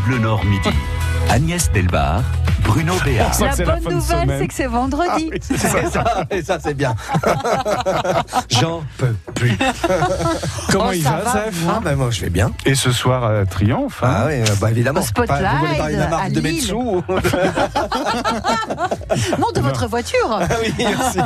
France Bleu Nord midi. Agnès Delbar, Bruno. Ça, La bonne fin de nouvelle, c'est que c'est vendredi. C'est ça. C'est ça, et ça c'est bien. J'en peux plus. Comment Oh, il ça va, va, Zef Ah ben moi je vais bien. Et ce soir, euh, triomphe. hein Ah oui, euh, bah évidemment. Au Spotlight, Pas- Vous voulez parler de la à marque de. Metsu Non, de votre voiture. Ah oui, merci.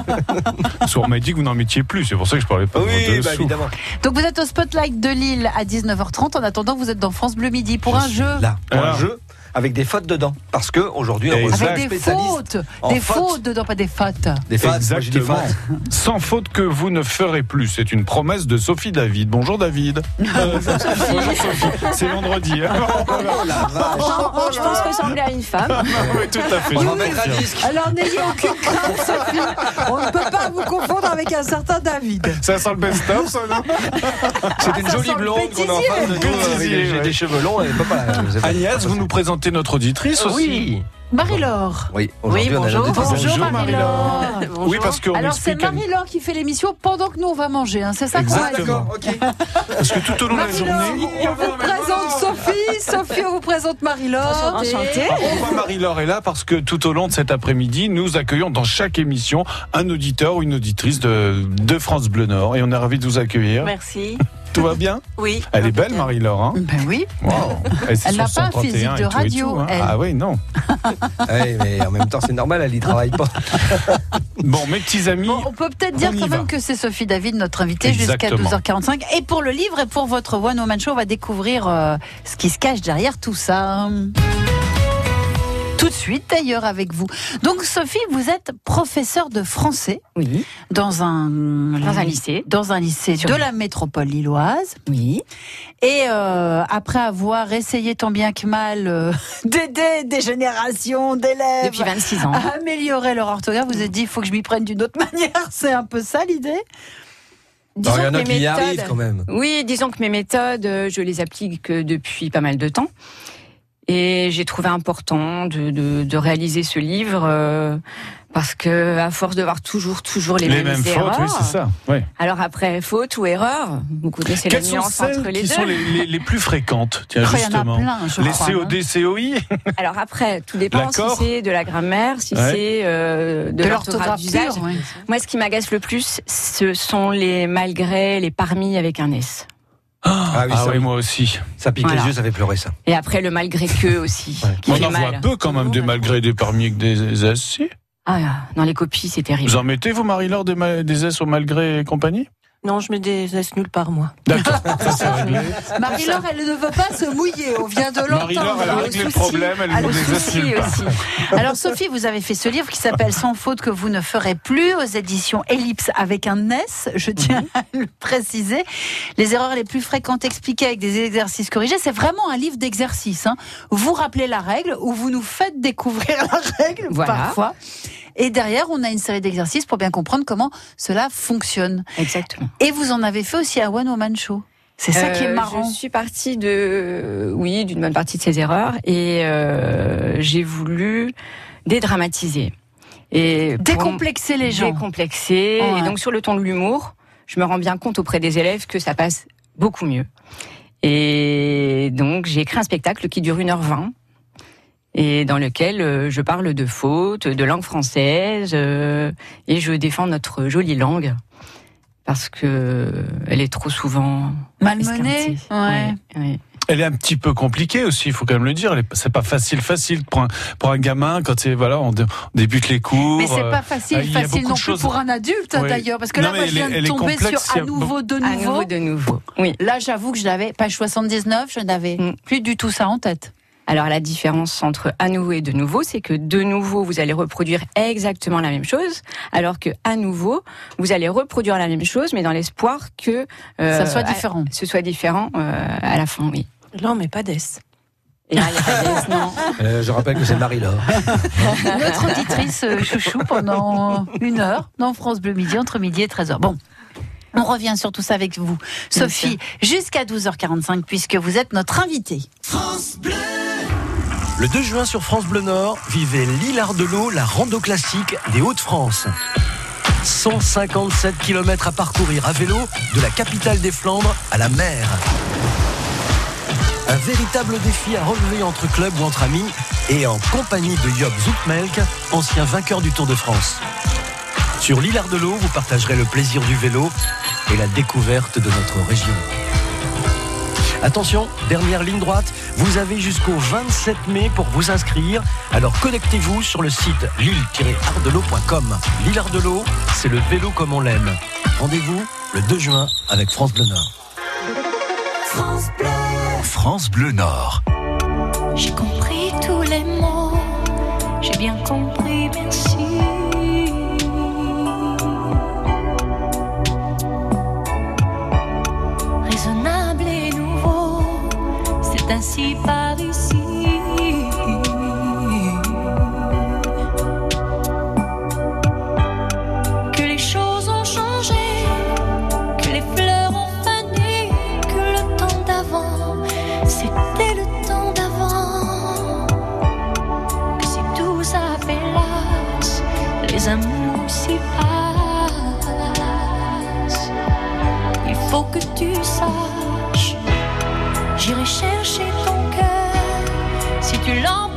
On m'a dit que vous n'en mettiez plus, c'est pour ça que je parlais pas de Oui, vos bah évidemment. Donc vous êtes au Spotlight de Lille à 19h30. En attendant, vous êtes dans France Bleu Midi pour Je un jeu. Là, pour Alors. un jeu avec des fautes dedans. Parce que aujourd'hui Avec des fautes. Des fautes. dedans, pas des fautes. Des fautes. j'ai Exactement. fautes. Sans faute que vous ne ferez plus. C'est une promesse de Sophie David. Bonjour David. Euh, Bonjour Sophie. C'est vendredi. hein. Oh la vache. Je pense ressembler à une femme. oui, tout à fait. Alors n'ayez aucune crainte, Sophie. On ne peut pas vous confondre avec un certain David. Ça sent le best-of, ça, non C'est une ça jolie blonde qu'on a en face de avec des, cheveux longs pas Agnès, vous nous présentez notre auditrice aussi Oui. Marie-Laure. Oui, aujourd'hui Oui, on a bonjour. auditrice. Bonjour, Marie-Laure. Bonjour. Oui, parce qu'on Alors c'est Marie-Laure qui fait l'émission pendant que nous on va manger. hein. C'est ça qu'on va Exactement. d'accord, ok. Parce que tout au long de la journée. on vous présente Sophie. Sophie, on vous présente Marie-Laure. Enchantée. Pourquoi Marie-Laure est là Parce que tout au long de cet après-midi, nous accueillons dans chaque émission un auditeur ou une auditrice de, de France Bleu Nord. Et on est ravis de vous accueillir. Merci. Tout va bien Oui. Elle est belle, Marie-Laure. Hein Ben oui. Wow. Elle n'a pas un 131 physique de radio, tout, hein. elle. Ah oui, non. Mais en même temps c'est normal, elle y travaille pas. Bon, mes petits amis. Bon, on peut peut-être dire quand va. même que c'est Sophie David, notre invitée, jusqu'à Exactement. 12h45. Et pour le livre et pour votre One Woman Show, on va découvrir euh, ce qui se cache derrière tout ça. Tout de suite, d'ailleurs, avec vous. Donc, Sophie, vous êtes professeure de français Oui. dans un, Dans un lycée. dans un lycée Sur de la métropole lilloise. Oui. Et euh, après avoir essayé tant bien que mal euh, d'aider des générations d'élèves Depuis 26 ans. à améliorer leur orthographe, vous êtes dit, il faut que je m'y prenne d'une autre manière. C'est un peu ça l'idée? Alors, il y en que a mes qui y méthodes- arrivent quand même. Oui, disons que mes méthodes, euh, je les applique euh, depuis pas mal de temps. Et j'ai trouvé important de, de, de réaliser ce livre euh, parce que à force de voir toujours toujours les, Les mêmes, mêmes erreurs. fautes, oui, c'est ça. Ouais. Alors après faute ou erreur, vous connaissez la Quelles sont nuance entre celles les qui deux. sont les, les- les plus fréquentes Tiens, Oh, il y en a justement. plein, je les crois, hein. COD, COI Alors après, tout dépend si c'est de la grammaire, si Ouais. c'est euh, de, l'orthographe d'usage. ouais. Moi, ce qui m'agace le plus, ce sont les malgré, les parmi avec un S. Ah oui, Ah ça, oui, moi aussi. ça pique Voilà. les yeux, ça fait pleurer ça. Et après, le malgré que aussi, qui On fait en voit mal. peu quand même des malgré des parmi avec des S. si. Ah, dans les copies, c'est terrible. Vous en mettez, vous, Marie-Laure, des, des S au malgré et compagnie? Non, je mets des S nuls par mois. D'accord, ça c'est réglé. Marie-Laure, elle ne veut pas se mouiller. On vient de l'entendre. Marie-Laure, elle a réglé le souci. problème, elle nous pas. aussi. Alors, Sophie, vous avez fait ce livre qui s'appelle Sans faute que vous ne ferez plus aux éditions Ellipse avec un S. Je tiens Mhm. à le préciser. Les erreurs les plus fréquentes expliquées avec des exercices corrigés. C'est vraiment un livre d'exercice. Hein. Vous rappelez la règle ou vous nous faites découvrir la règle Voilà. parfois. Et derrière, on a une série d'exercices pour bien comprendre comment cela fonctionne. Exactement. Et vous en avez fait aussi à One Woman Show. C'est ça qui est Euh, marrant. Je suis partie de, oui, d'une bonne partie de ces erreurs et euh, j'ai voulu dédramatiser. Et Décomplexer les gens. décomplexer. Ouais. Et donc sur le ton de l'humour, je me rends bien compte auprès des élèves que ça passe beaucoup mieux. Et donc j'ai écrit un spectacle qui dure 1h20 et dans lequel euh, je parle de fautes, de langue française euh, et je défends notre jolie langue parce que elle est trop souvent Malmenée. Ouais. Ouais, ouais. Elle est un petit peu compliquée aussi, il faut quand même le dire. C'est pas facile, facile pour un, pour un gamin quand c'est voilà, on, dé- on débute les cours. Mais c'est euh, pas facile, facile non plus pour un adulte Oui. d'ailleurs, parce que Non, là, moi, je viens de tomber sur a à nouveau de À nouveau. nouveau, de nouveau. Oui. Là, j'avoue que je l'avais, page 79, je n'avais Mm. plus du tout ça en tête. Alors la différence entre à nouveau et de nouveau, c'est que de nouveau, vous allez reproduire exactement la même chose, alors que à nouveau, vous allez reproduire la même chose, mais dans l'espoir que euh, ça soit à- différent. ce soit différent euh, à la fin, oui. Là, on met pas d'S. Et là, il y a pas d'ess, non. Euh, je rappelle que c'est Marie-Laure. Notre auditrice chouchou pendant une heure dans France Bleu Midi, entre midi et 13h. Bon. On revient sur tout ça avec vous, Sophie, jusqu'à 12h45, puisque vous êtes notre invitée. Le 2 juin sur France Bleu Nord, vivez l'île Ardelot, la rando classique des Hauts-de-France. 157 km à parcourir à vélo de la capitale des Flandres à la mer. Un véritable défi à relever entre clubs ou entre amis et en compagnie de Job Zoutmelk, ancien vainqueur du Tour de France. Sur l'île Ardelot, vous partagerez le plaisir du vélo et la découverte de notre région. Attention, dernière ligne droite, vous avez jusqu'au 27 mai pour vous inscrire. Alors connectez-vous sur le site lille-ardelot.com. L'île Ardelot, c'est le vélo comme on l'aime. Rendez-vous le 2 juin avec France Bleu Nord. France Bleu Nord. J'ai compris tous les mots, j'ai bien compris, merci. Ainsi par ici. Que les choses ont changé, que les fleurs ont fané, que le temps d'avant, c'était le temps d'avant. Que si tout s'appelasse, les amours s'y passent. Il faut que tu saches, chercher ton cœur. Si tu l'emportes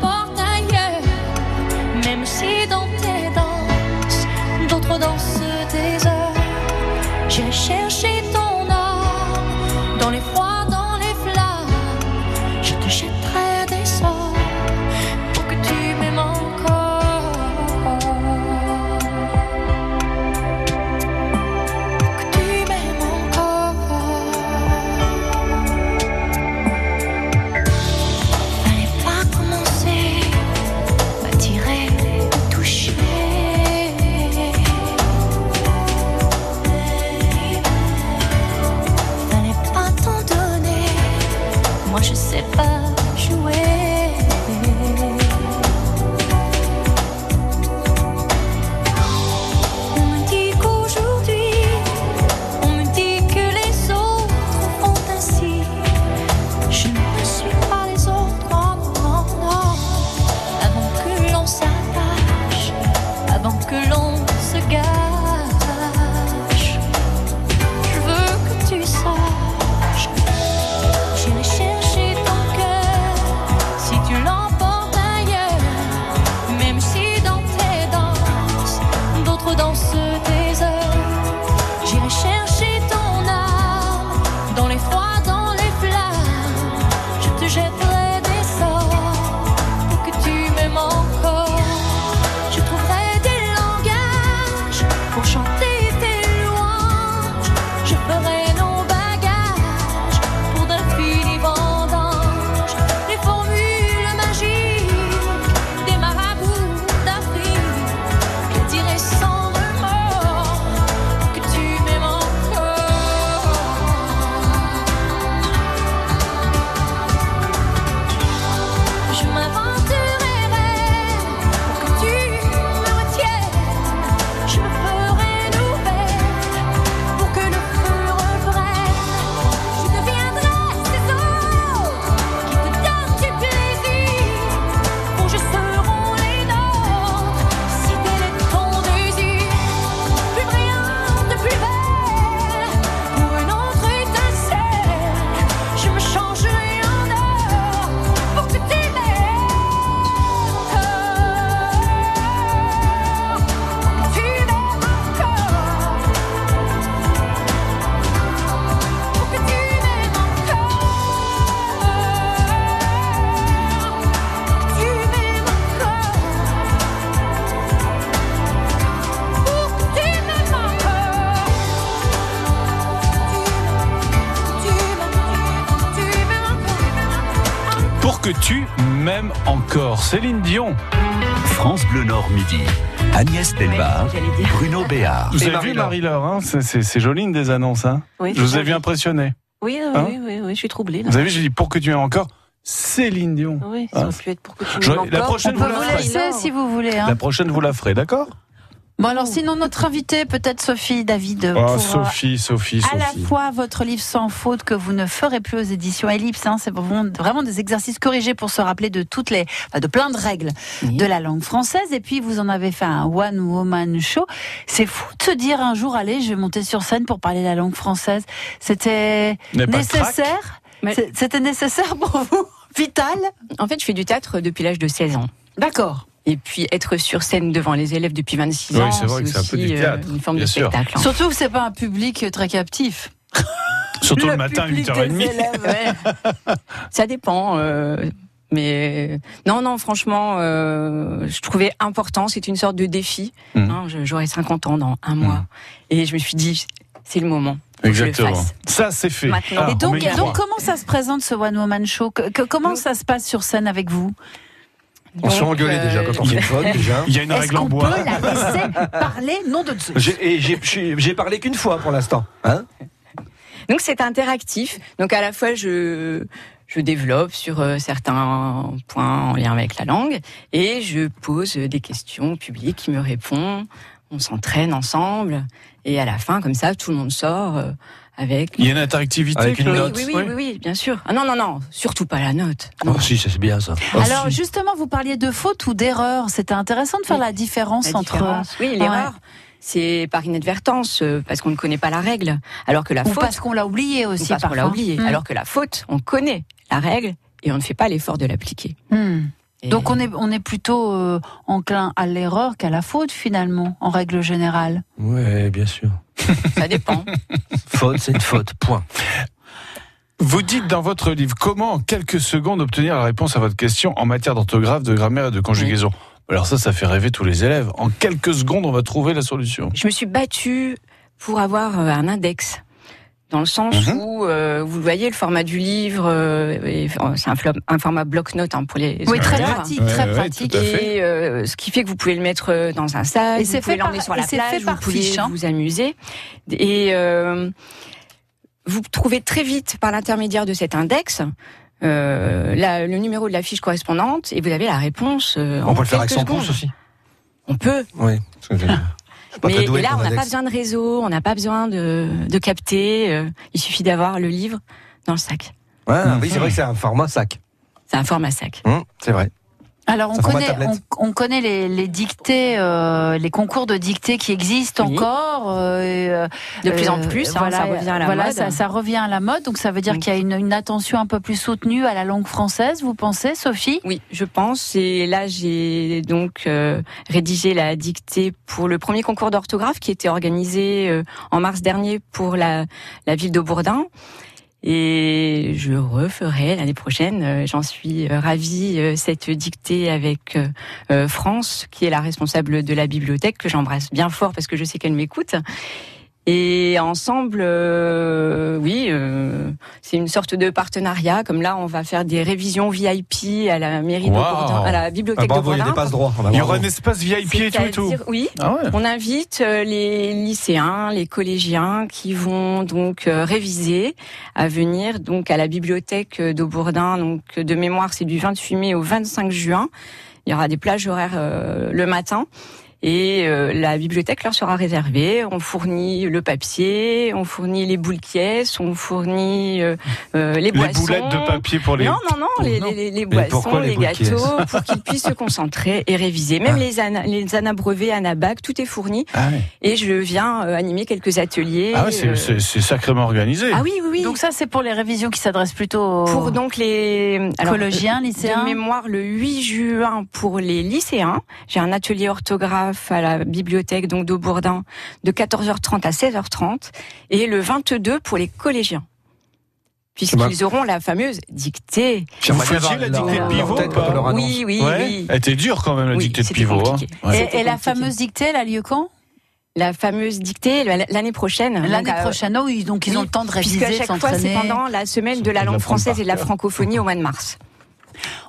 Céline Dion. France Bleu Nord midi. Agnès Delbar. Bruno Béard. Vous avez vu Marie-Laure. Marie-Laure, hein c'est, joli une des annonces. Hein Oui, je vous fait. impressionné. Oui, oui, Hein oui, oui, oui, je suis troublée. Là. Vous avez vu, j'ai dit pour que tu m'aimes encore. Céline Dion. Oui, ça Hein aurait pu être pour que tu Je- la prochaine, On vous peut la vous ferez. laisser si vous voulez. hein. La prochaine, vous la ferez, d'accord? Bon alors sinon notre invité peut-être Sophie David Oh, pour euh, Sophie, Sophie, à la Sophie. fois votre livre sans faute que vous ne ferez plus aux éditions Ellipse, hein, c'est vraiment, des exercices corrigés pour se rappeler de toutes les, enfin, de plein de règles de la langue française. Et puis vous en avez fait un one woman show. C'est fou de se dire un jour allez je vais monter sur scène pour parler la langue française. C'était nécessaire? Mais- C'était nécessaire pour vous? Vital? En fait, je fais du théâtre depuis l'âge de 16 ans. D'accord. Et puis être sur scène devant les élèves depuis 26 Oui, ans, c'est vrai que c'est un peu aussi, euh, une forme de sûr. spectacle. hein. Surtout que c'est pas un public très captif. Surtout le, matin à public 8h30. des élèves. Ouais. Ça dépend. euh, mais non, non, franchement, euh, je trouvais important. C'est une sorte de défi. Mhm. hein, je- J'aurai 50 ans dans un mois. Et je me suis dit, c'est le moment. Le Exactement. Ça, c'est fait. Maintenant. Ah, et on donc, et comment ça se présente ce One Woman Show? Que- que- Comment ça se passe sur scène avec vous? On se fait Donc, engueuler euh, déjà quand on fait une faute, déjà. il y a une règle en bois. peut la laisser parler nom de Zeus J'ai- Et j'ai- j'ai j'ai parlé qu'une fois pour l'instant. Hein Donc c'est interactif. Donc à la fois je je développe sur euh, certains points en lien avec la langue et je pose des questions au public qui me répond. On s'entraîne ensemble et à la fin comme ça tout le monde sort euh, avec. Il y a une interactivité. Avec une Oui, note. oui, oui, oui, oui, bien sûr. Ah non, non, non, surtout pas la note. Non. Oh, si, ça, c'est bien ça. Alors justement, vous parliez de faute ou d'erreur. C'était intéressant de faire Oui. la différence La entre différence, oui, l'erreur, c'est par inadvertance, euh, parce qu'on ne connaît pas la règle. Alors que la ou faute, parce qu'on l'a oublié ou aussi parce qu'on l'a parfois. oublié. Hmm. Alors que la faute, on connaît la règle et on ne fait pas l'effort de l'appliquer. Hmm. Et- Donc on est on est plutôt euh, enclin à l'erreur qu'à la faute finalement, en règle générale. Ouais, bien sûr. ça dépend. Faute, c'est une faute. Point. Vous dites dans votre livre comment en quelques secondes obtenir la réponse à votre question en matière d'orthographe, de grammaire et de conjugaison. Alors ça, ça fait rêver tous les élèves. En quelques secondes, on va trouver la solution. Je me suis battue pour avoir euh, un index. Dans le sens Mhm. où, euh, vous voyez, le format du livre, euh, c'est un, format bloc-notes hein, pour les Oui, très pratique, Ouais, très ouais, pratique. Et euh, ce qui fait que vous pouvez le mettre euh, dans un sac, Et vous c'est pouvez fait par- l'emmener sur et la c'est plage, fait vous par pouvez fiche, hein. vous amuser. Et euh, vous trouvez très vite, par l'intermédiaire de cet index, euh, la- le numéro de la fiche correspondante et vous avez la réponse. euh, en On peut le faire avec son pouce aussi. On peut, Oui. mais doué là, on n'a pas besoin de réseau, on n'a pas besoin de, de capter. euh, il suffit d'avoir le livre dans le sac. Ah, oui, c'est vrai que c'est un format sac. C'est un format sac. Hum, c'est vrai. Alors on connaît, on, on connaît les, les dictées, euh, les concours de dictées qui existent Oui. encore. euh, euh, De plus en plus, hein, voilà, ça revient à la voilà, mode. Ça, ça revient à la mode, donc ça veut dire qu'il y a une, une attention un peu plus soutenue à la langue française. Vous pensez, Sophie? Oui, je pense. Et là, j'ai donc euh, rédigé la dictée pour le premier concours d'orthographe qui était organisé euh, en mars dernier pour la, la ville de Bourdin. Et je referai l'année prochaine, euh, j'en suis euh, ravie, euh, cette dictée avec France, qui est la responsable de la bibliothèque, que j'embrasse bien fort parce que je sais qu'elle m'écoute. Et ensemble, euh, oui, euh, c'est une sorte de partenariat. Comme là, on va faire des révisions VIP à la mairie Wow. de Bourdin, à la Ah, bibliothèque bravo, de il y a Bourdin. des passes droits. Ah, bah, Il y aura un espace VIP et tout et tout. Oui, Ah ouais. on invite euh, les lycéens, les collégiens qui vont donc euh, réviser à venir donc à la bibliothèque de Bourdin. Donc de mémoire, c'est du 28 mai au 25 juin. Il y aura des plages horaires euh, le matin. Et euh, la bibliothèque leur sera réservée. On fournit le papier, on fournit les boules caisses, on fournit euh, euh, les Les boissons. boulettes de papier pour les. Non, non, non, les, Non. les, les boissons, les les, gâteaux, pour qu'ils puissent se concentrer et réviser. Même Ah. les, ana, les anabrevets, anabac, tout est fourni. Ah ouais, Et je viens euh, animer quelques ateliers. Ah ouais, c'est- euh, c'est c'est sacrément organisé. Ah oui, oui, oui. Donc ça, c'est pour les révisions qui s'adressent plutôt aux pour donc les alors, collégiens, lycéens. De mémoire, le 8 juin pour les lycéens, j'ai un atelier orthographe à la bibliothèque donc de Bourdin de 14h30 à 16h30 et le 22 pour les collégiens. Puisqu'ils auront la fameuse dictée. Vous faisiez la dictée de pivot leur. Oui, oui, Ouais. oui. Elle était dure quand même la Oui, dictée de pivot. hein. Ouais. Et, la fameuse dictée, elle a lieu quand? La fameuse dictée l'année prochaine. L'année Donc, euh, prochaine. Oh oui, donc ils ont le temps de Puisque réviser, à chaque fois, c'est pendant la semaine de la langue française et de la francophonie au mois de mars.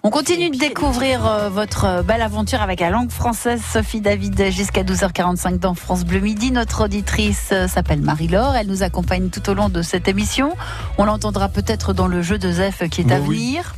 On continue de découvrir euh, votre euh, belle aventure avec la langue française. Sophie David jusqu'à 12h45 dans France Bleu Midi. Notre auditrice euh, s'appelle Marie-Laure. Elle nous accompagne tout au long de cette émission. On l'entendra peut-être dans le jeu de Zef qui est à Bah oui. venir.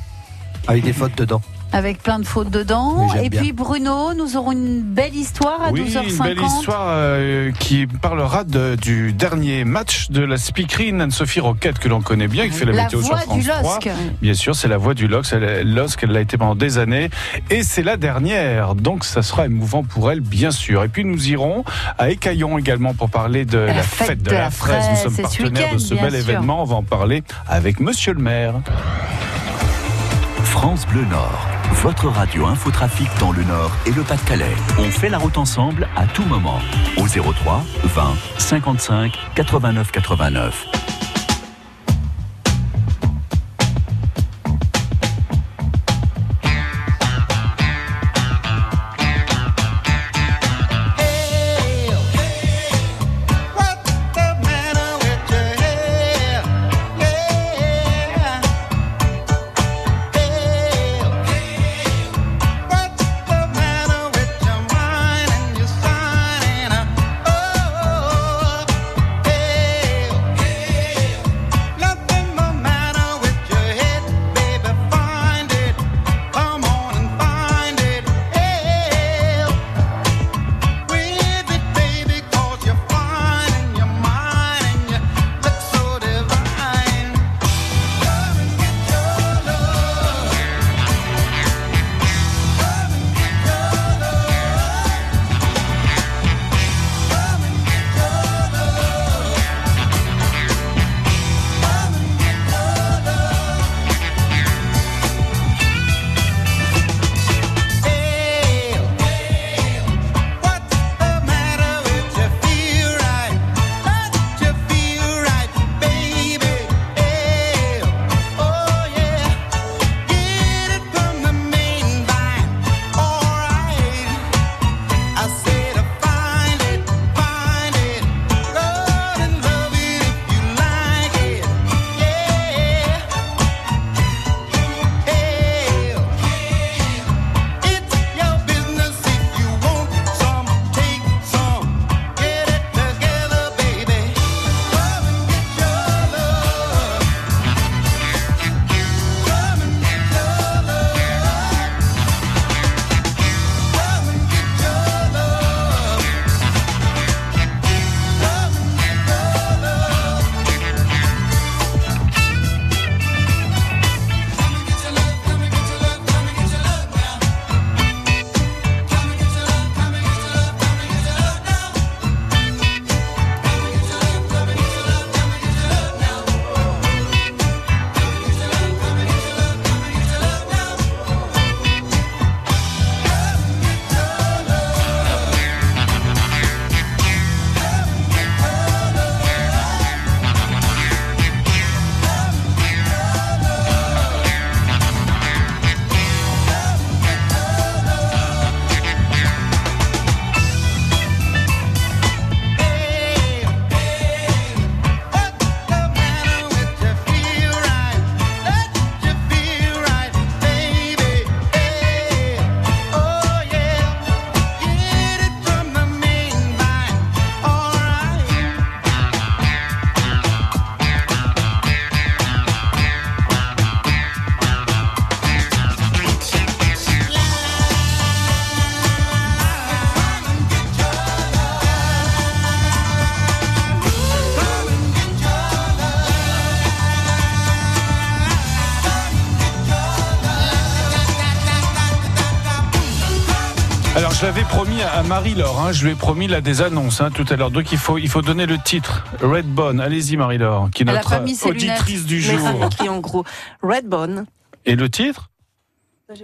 Avec des fautes dedans. Avec plein de fautes dedans. Et bien. puis Bruno, nous aurons une belle histoire à Oui, 12h50. une belle histoire euh, qui parlera de- du dernier match de la speakerine Anne-Sophie Roquette que l'on connaît bien, qui fait la, La météo sur voix France du 3. LOSC. Bien sûr, c'est la voix du LOSC. Elle, LOSC, elle l'a été pendant des années. Et c'est la dernière. Donc, ça sera émouvant pour elle, bien sûr. Et puis, nous irons à Écaillon également pour parler de la, fête, de la fraise. Nous sommes partenaires de ce bel sûr. événement. On va en parler avec monsieur le maire. France Bleu Nord, votre radio infotrafic dans le Nord et le Pas-de-Calais. On fait la route ensemble à tout moment. Au 03 20 55 89 89. L'avais promis à Marie-Laure, hein, je lui ai promis là des annonces hein, tout à l'heure. Donc, il faut, il faut donner le titre. Redbone, allez-y Marie-Laure, qui est notre auditrice du jour. écrit en gros Redbone. Et le titre? Ah,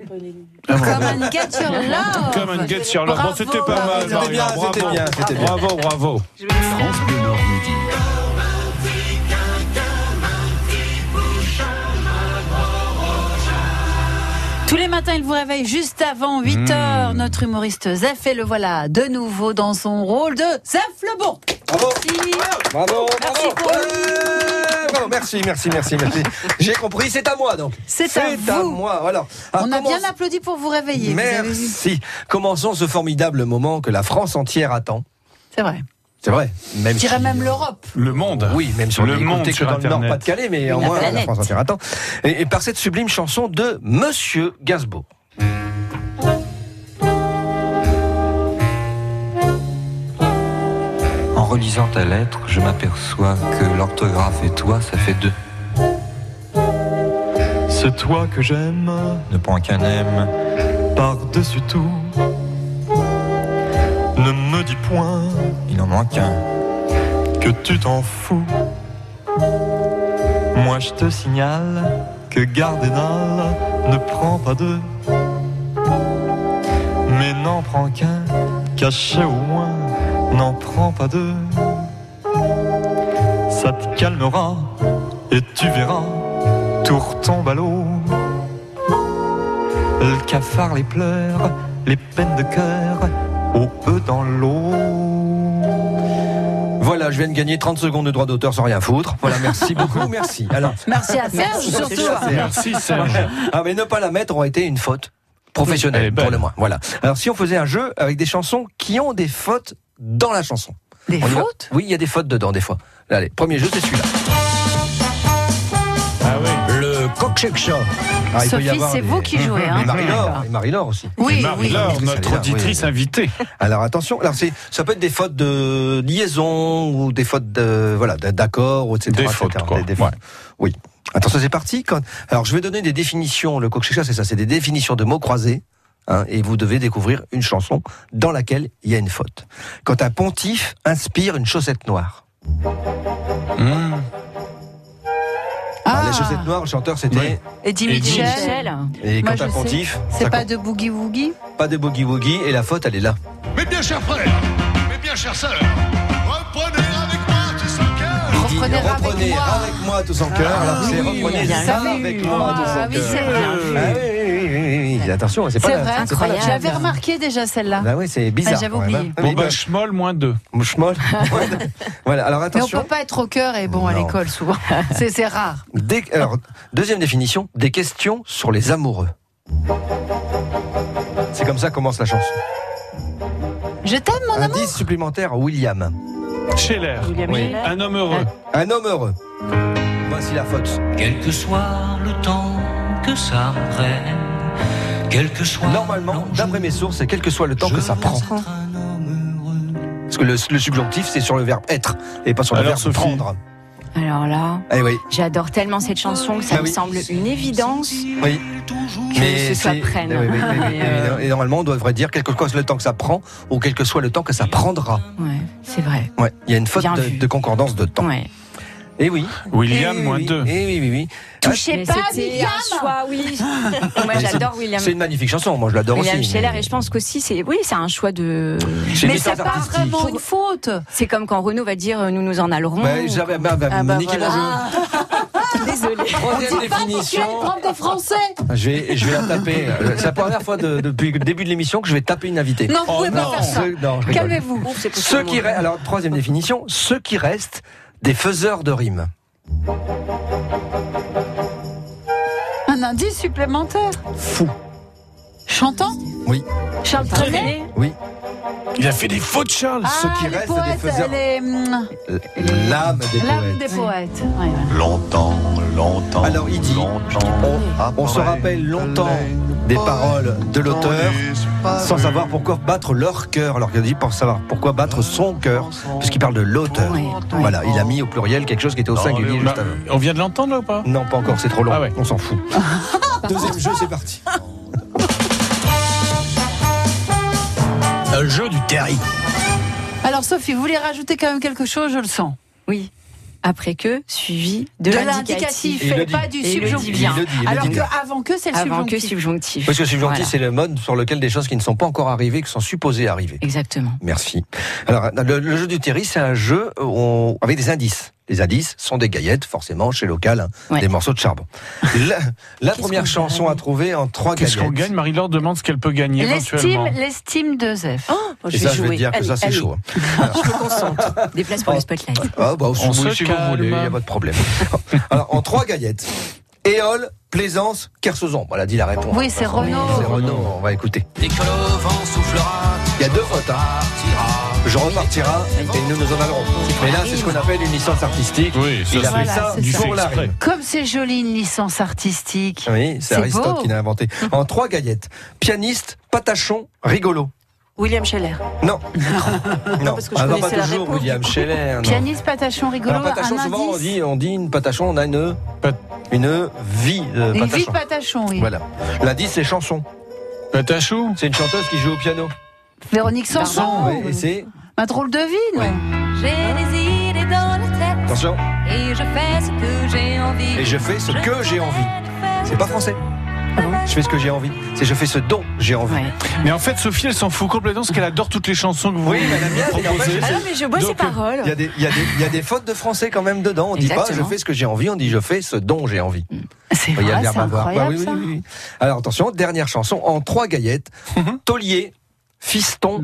Come voilà. and get your love. Come and get your love. Bon, Bravo. c'était pas mal, C'était bien, Marie-Laure. c'était Bravo. bien, c'était bien. Bravo, bravo. Tous les matins, il vous réveille juste avant 8 heures. Notre humoriste Zef, et le voilà de nouveau dans son rôle de Zef le bon. Bravo. Merci. Bravo, Merci bravo. pour Ouais, bravo, merci, merci, merci, merci. J'ai compris, c'est à moi donc. C'est à vous. moi, voilà. On a bien commence- applaudi pour vous réveiller. vous avez vu. Merci. Commençons ce formidable moment que la France entière attend. C'est vrai. C'est vrai. Même je dirais même l'Europe. Le monde. Oui, même sur le monde sur que dans le Nord-Pas-de-Calais, mais au moins la, France. Et, par cette sublime chanson de Monsieur Gainsbourg. En relisant ta lettre, je m'aperçois que l'orthographe et toi, ça fait deux. C'est toi que j'aime, ne point qu'un aime, par-dessus tout. Ne me dis point Il en manque un. que tu t'en fous. Moi je te signale que Gardénal ne prend pas deux, mais n'en prend qu'un, caché au moins, n'en prend pas deux. Ça te calmera et tu verras, tout retombe à l'eau. Le cafard, les pleurs, les peines de cœur, au peu dans l'eau. Voilà, je viens de gagner 30 secondes de droit d'auteur sans rien foutre. Voilà, merci beaucoup, merci. Alors, Merci à Serge, surtout. Merci Serge. ah, mais ne pas la mettre aurait été une faute professionnelle, Elle est belle. pour le moins. Voilà. Alors, si on faisait un jeu avec des chansons qui ont des fautes dans la chanson. Des On fautes? Oui, il y a des fautes dedans, des fois. Allez, premier jeu, c'est celui-là. Coq show. Ah, Sophie, c'est des- vous qui jouez. Et Hein Marie-Laure, et Marie-Laure aussi. Oui, Et Marie-Laure, oui. notre Oui. auditrice invitée. Alors attention, alors c'est ça peut être des fautes de liaison ou des fautes de voilà d'accord ou etc. Des etc. fautes, quoi. Des- des Ouais. fautes. Oui. Attention, c'est parti. Quand... Alors je vais donner des définitions. Le coq c'est ça, c'est des définitions de mots croisés. hein, et vous devez découvrir une chanson dans laquelle il y a une faute. Quand un pontife inspire une chaussette noire. Mmh. Alors, Ah, les chaussettes noires, le chanteur c'était. Ouais. Eddie Eddie Mitchell. Michel. Et Moi, sais. pontife, C'est pas compte. de boogie woogie pas de boogie woogie et la faute elle est là. Mes bien chers frères, mes bien chères sœurs, reprenez avec moi tout son cœur. Il dit, Reprenez avec reprenez moi. avec moi tout son cœur. C'est oui, reprenez avec moi tout Ah son oui, cœur. C'est vrai. Oui. Attention, c'est pas C'est la- vrai, c'est pas la- incroyable. Je l'avais remarqué déjà celle-là. Bah oui, c'est bizarre. Ah, j'avais quand même, oublié. hein. Bon bah, schmoll moins deux. schmoll. voilà, alors Mais on attention. peut pas être au cœur et bon à Non. l'école souvent. C'est c'est rare. Des- alors, deuxième définition, des questions sur les amoureux. C'est comme ça commence la chanson. Je t'aime mon amour? Indice supplémentaire, William. Scheller. William Oui. Scheller. Un homme heureux. Un homme heureux. Voici la faute. Quel que soit le temps que ça prenne, quel que soit. Normalement, d'après mes sources, c'est quel que soit le temps que ça prend. Parce que le, le subjonctif, c'est sur le verbe être et pas sur le Alors, verbe Sophie prendre. Alors là, Eh oui, j'adore tellement cette chanson que ça Ah me oui. semble une évidence oui. que ce soit c'est- prenne. oui, oui, oui, oui, Mais, euh, oui. Et normalement, on devrait dire quel que soit le temps que ça prend ou quel que soit le temps que ça prendra. Ouais, c'est vrai. Ouais, il y a une faute Bien de, vu. de concordance de temps. Ouais. Et oui. William Eh moins oui, deux. Eh oui, oui, oui. Touchez pas c'était William. un choix, oui. Moi, j'adore William. C'est une magnifique chanson, moi je l'adore William aussi. Scheller, mais- et je pense qu'aussi, c'est oui, c'est un choix de. Mais c'est pas vraiment une faute. C'est comme quand Renaud va dire euh, nous nous en allerons. Ouais, j'avais bah, bah, Ah bah voilà. jeu. Désolé. Troisième définition. de français. Je vais, je vais la taper. Euh, C'est la première fois de- depuis le début de l'émission que je vais taper une invitée. Non, vous Oh pouvez pas non. faire ça. Calmez-vous. Ceux qui restent, alors troisième définition, ceux qui restent des faiseurs de rimes. Un indice supplémentaire. Fou. Chantant Oui. Charles Trenet Oui. Il a fait des fautes, Charles. Ah, Ceux qui les restent des poètes, faiseurs- les, hum, L'âme des l'âme poètes. des poètes. Ouais, ouais. Longtemps, longtemps. Alors il dit, longtemps on, on se rappelle longtemps des paroles de l'auteur sans savoir pourquoi battre leur cœur. Alors qu'il a dit pour savoir pourquoi battre son cœur, puisqu'il parle de l'auteur. Voilà, il a mis au pluriel quelque chose qui était au singulier juste avant. on vient de l'entendre là ou pas? Non, pas encore, c'est trop long. Ah ouais. On s'en fout. Deuxième jeu, c'est parti. Un jeu du terry. Alors Sophie, vous voulez rajouter quand même quelque chose, je le sens. Oui. Après que, suivi de, De l'indicatif. le et dit. pas du Et il le dit subjonctif. le dit, le Alors que avant que c'est le Avant que subjonctif. subjonctif. Parce que subjonctif, Voilà. c'est le mode sur lequel des choses qui ne sont pas encore arrivées, qui sont supposées arriver. Exactement. Merci. Alors, le, le jeu du Terry, c'est un jeu où on- avec des indices. Les indices sont des gaillettes, forcément, chez Local, hein, Ouais. des morceaux de charbon. La, première chanson à trouver en trois Qu'est-ce qu'on gaillettes. gagne Marie-Laure demande ce qu'elle peut gagner L'estime, éventuellement. l'estime de Zef. Oh, Et ça, je vais te dire que ça, c'est chaud. hein. Je me concentre. Des places pour le spotlight. Ah, bah, On se si vous calme. voulez, il n'y a pas de problème. Alors, en trois gaillettes. Éole, Plaisance, Kersozon. Voilà, dit la réponse. Oui, c'est Renaud. C'est Renaud, on va écouter. Dès que le vent soufflera, Il y a deux fautes, hein. Je repartira et nous nous en allerons. Mais là, c'est ce qu'on appelle une licence artistique. Oui, ça, Il a c'est- fait Voilà, ça du la rime. Comme c'est joli une licence artistique. Oui, c'est Aristote beau. qui l'a inventé. En trois gaillettes. Pianiste, patachon, rigolo. William Scheller. Non. non, parce que je Ah, non, pas connaissais la toujours réponse, William. Scheller. non. Pianiste patachon rigolo, Alors, patachon, un souvent on dit, on dit une patachon, on a une, une vie de Une vie patachon. de patachon, oui. Voilà. L'indice, c'est chanson. Patachou C'est une chanteuse qui joue au piano. Véronique Sanson. Oui, et c'est. Un drôle de vie, non J'ai des idées dans la tête Attention. et je fais ce que j'ai envie. Et je fais ce que j'ai envie. C'est pas français. Je fais ce que j'ai envie. C'est je fais ce dont j'ai envie. Mais en fait, Sophie, elle s'en fout complètement parce qu'elle adore toutes les chansons que vous Oui, mais elle aime bien, mais en fait, Ah non, mais je vois ses Donc, euh, paroles. Il y, a des, y y a fautes de français quand même dedans. On dit pas je Exactement. fais ce que j'ai envie, on dit je fais ce dont j'ai envie. C'est Il y a le vrai, verbe c'est avoir. Bah incroyable, oui, oui, ça. oui, oui. Alors attention, dernière chanson en trois gaillettes. Taulier, fiston,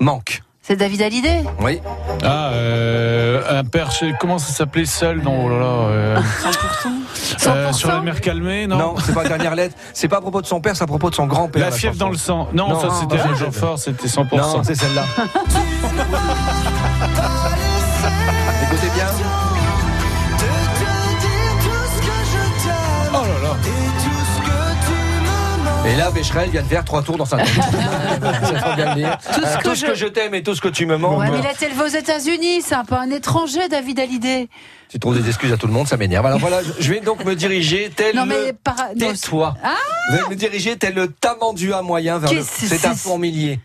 manque. C'est David Hallyday Oui. Ah, euh, un père, chez- comment ça s'appelait seul Non, oh là là. euh, euh, sur la mer calmée, non, Non, c'est pas la dernière lettre. C'est pas à propos de son père, c'est à propos de son grand-père. La fièvre chanson. dans le sang. Non, Non. ça c'était Ah, un jour fort, c'était 100%. Non, c'est celle-là. Et là, Becherel vient de faire trois tours dans sa tête. Le. Tout ce Euh, que tout ce je- que je t'aime et tout ce que tu me manques. Ouais, mais il a été élevé aux États-Unis, c'est un peu un étranger, David Hallyday. Tu trouves des excuses à tout le monde, ça m'énerve. Alors voilà, je vais donc me diriger tel Non, le... mais par- non, Tais-toi. Ah Je vais me diriger tel le tamandua moyen vers le... C'est un fourmilier.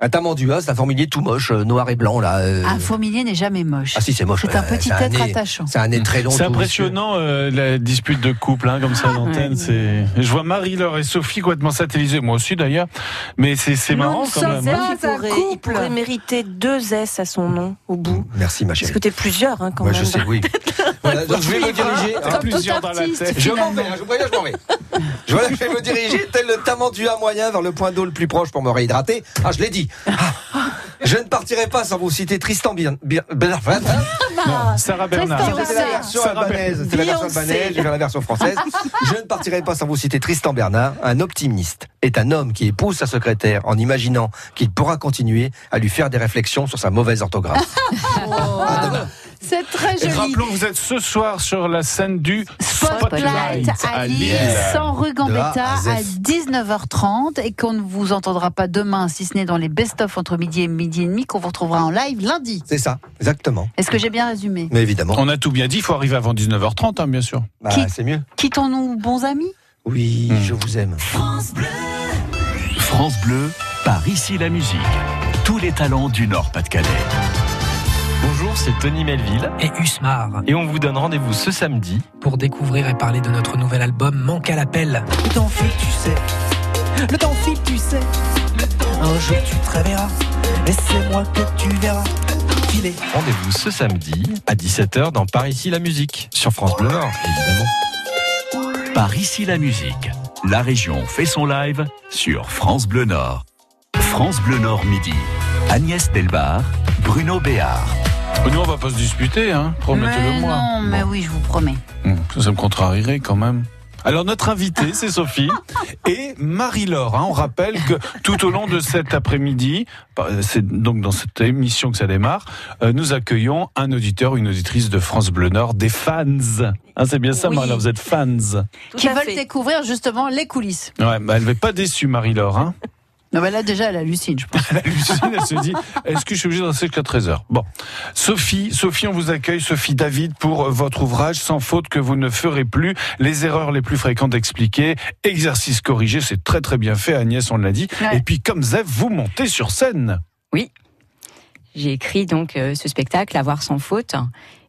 Un tamandua, c'est un fourmilier tout moche, euh, noir et blanc, là. euh. Un fourmilier n'est jamais moche. Ah si, c'est moche. C'est un Euh, petit être nez- attachant. C'est un nez très long. C'est tout impressionnant euh, la dispute de couple, hein, comme ça à l'antenne. C'est. Je vois Marie-Laure et Sophie complètement satellisées, moi aussi d'ailleurs. Mais c'est c'est marrant quand sommes même. pas- hein. Il pourrait, il pourrait mériter deux S à son nom au bout. Merci ma Parce chérie. que t'es plusieurs hein, quand Moi même. je sais, oui. Voilà, donc je vais me diriger. Comme tout plusieurs dans la artiste, tête. Je m'en finalement. vais, hein, je vous préviens, je m'en vais. Je, voilà, je vais me diriger tel le tamandua moyen vers le point d'eau le plus proche pour me réhydrater. Ah, je l'ai dit. Ah. Je ne partirai pas sans vous citer Tristan Bien. Bien, bien- Non, Sarah Bernard. Tristan C'est la version Sarah albanaise, c'est la version albanaise, je vais faire la version française. Je ne partirai pas sans vous citer Tristan Bernard. Un optimiste est un homme qui épouse sa secrétaire en imaginant qu'il pourra continuer à lui faire des réflexions sur sa mauvaise orthographe. À demain. C'est très Et joli. rappelons que vous êtes ce soir sur la scène du Spotlight à Lille, sans rue Gambetta à 19h30 et qu'on ne vous entendra pas demain si ce n'est dans les best-of entre midi et midi et demi qu'on vous retrouvera en live lundi. C'est ça, exactement. Est-ce que j'ai bien résumé Mais évidemment, On a tout bien dit, il faut arriver avant 19h30, hein, bien sûr. bah, Qui- c'est mieux. Quittons-nous bons amis Oui, Hmm. je vous aime. France Bleu, par ici la musique. Tous les talents du Nord-Pas-de-Calais. Bonjour, c'est Tony Melville et Usmar et on vous donne rendez-vous ce samedi. pour découvrir et parler de notre nouvel album Manque à l'appel. Le temps file, tu sais. Le temps file, tu sais. Un jour tu te réveilleras et c'est moi que tu verras. Rendez-vous ce samedi à 17h dans Par ici la musique sur France Bleu Nord, évidemment. Par ici la musique. La région fait son live sur France Bleu Nord. France Bleu Nord midi. Agnès Delbar, Bruno Béard. Nous, on va pas se disputer, hein, Mais promettez-le moi. non, mais oui, je vous promets. Ça, ça me contrarierait quand même. Alors notre invitée, c'est Sophie et Marie-Laure. hein. On rappelle que tout au long de cet après-midi, bah, c'est donc dans cette émission que ça démarre, euh, nous accueillons un auditeur, une auditrice de France Bleu Nord, des fans. Hein, c'est bien ça, Oui. Marie-Laure, vous êtes fans. Tout Qui veulent fait. découvrir justement les coulisses. Ouais, bah, elle va pas déçue, Marie-Laure. Hein. Non, mais là déjà, elle hallucine, je pense. Elle hallucine, elle se dit est-ce que je suis obligé de rester jusqu'à 13h Bon. Sophie, Sophie, on vous accueille, Sophie David, pour euh, votre ouvrage Sans faute que vous ne ferez plus, les erreurs les plus fréquentes expliquées, exercice corrigé, c'est très très bien fait, Agnès, on l'a dit. Ouais. Et puis, comme Zef, vous montez sur scène. J'ai écrit donc euh, ce spectacle, Avoir sans faute.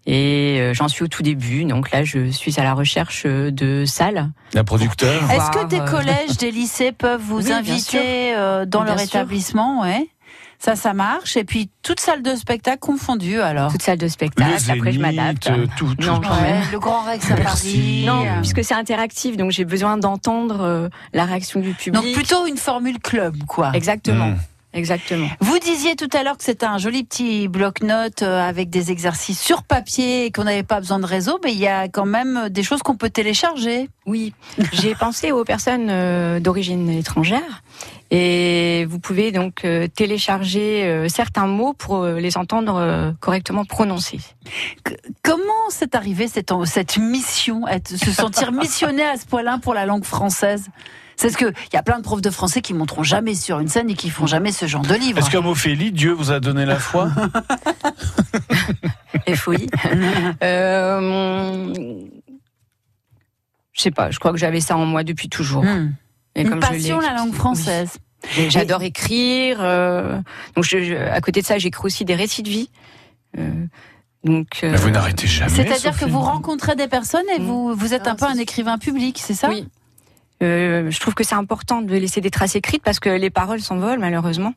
Et euh, j'en suis au tout début, donc là je suis à la recherche euh, de salles. Un producteur. Est-ce que des euh, collèges, des lycées peuvent vous Oui, inviter euh, dans Bien leur sûr. établissement? Ouais. Ça, ça marche. Et puis, toute salle de spectacle confondue, alors. Toute salle de Le spectacle, après je m'adapte. Tout, tout. Non, quand Ouais, même. le Grand Rex à. Paris. Non, puisque c'est interactif, donc j'ai besoin d'entendre euh, la réaction du public. Donc, plutôt une formule club, quoi. Exactement. Mmh. Exactement. Vous disiez tout à l'heure que c'était un joli petit bloc-notes euh, avec des exercices sur papier et qu'on n'avait pas besoin de réseau, mais il y a quand même des choses qu'on peut télécharger. Oui, j'ai pensé aux personnes euh, d'origine étrangère et vous pouvez donc euh, télécharger euh, certains mots pour euh, les entendre euh, correctement prononcés. Comment c'est arrivé cette, cette mission, se sentir missionné à ce point-là pour la langue française? C'est ce que il y a plein de profs de français qui monteront jamais sur une scène et qui font jamais ce genre de livre. Est-ce comme Ophélie, Dieu vous a donné la foi Et fouilles. euh, Je sais pas, je crois que j'avais ça en moi depuis toujours. Hmm. Et Une comme je passion la langue française. J'adore écrire. euh, donc, je- je- à côté de ça, j'écris aussi des récits de vie. Euh, donc, euh, vous n'arrêtez jamais. C'est-à-dire que vous rencontrez des personnes et vous, vous êtes un peu un écrivain public, c'est ça? Oui. Euh, je trouve que c'est important de laisser des traces écrites parce que les paroles s'envolent malheureusement.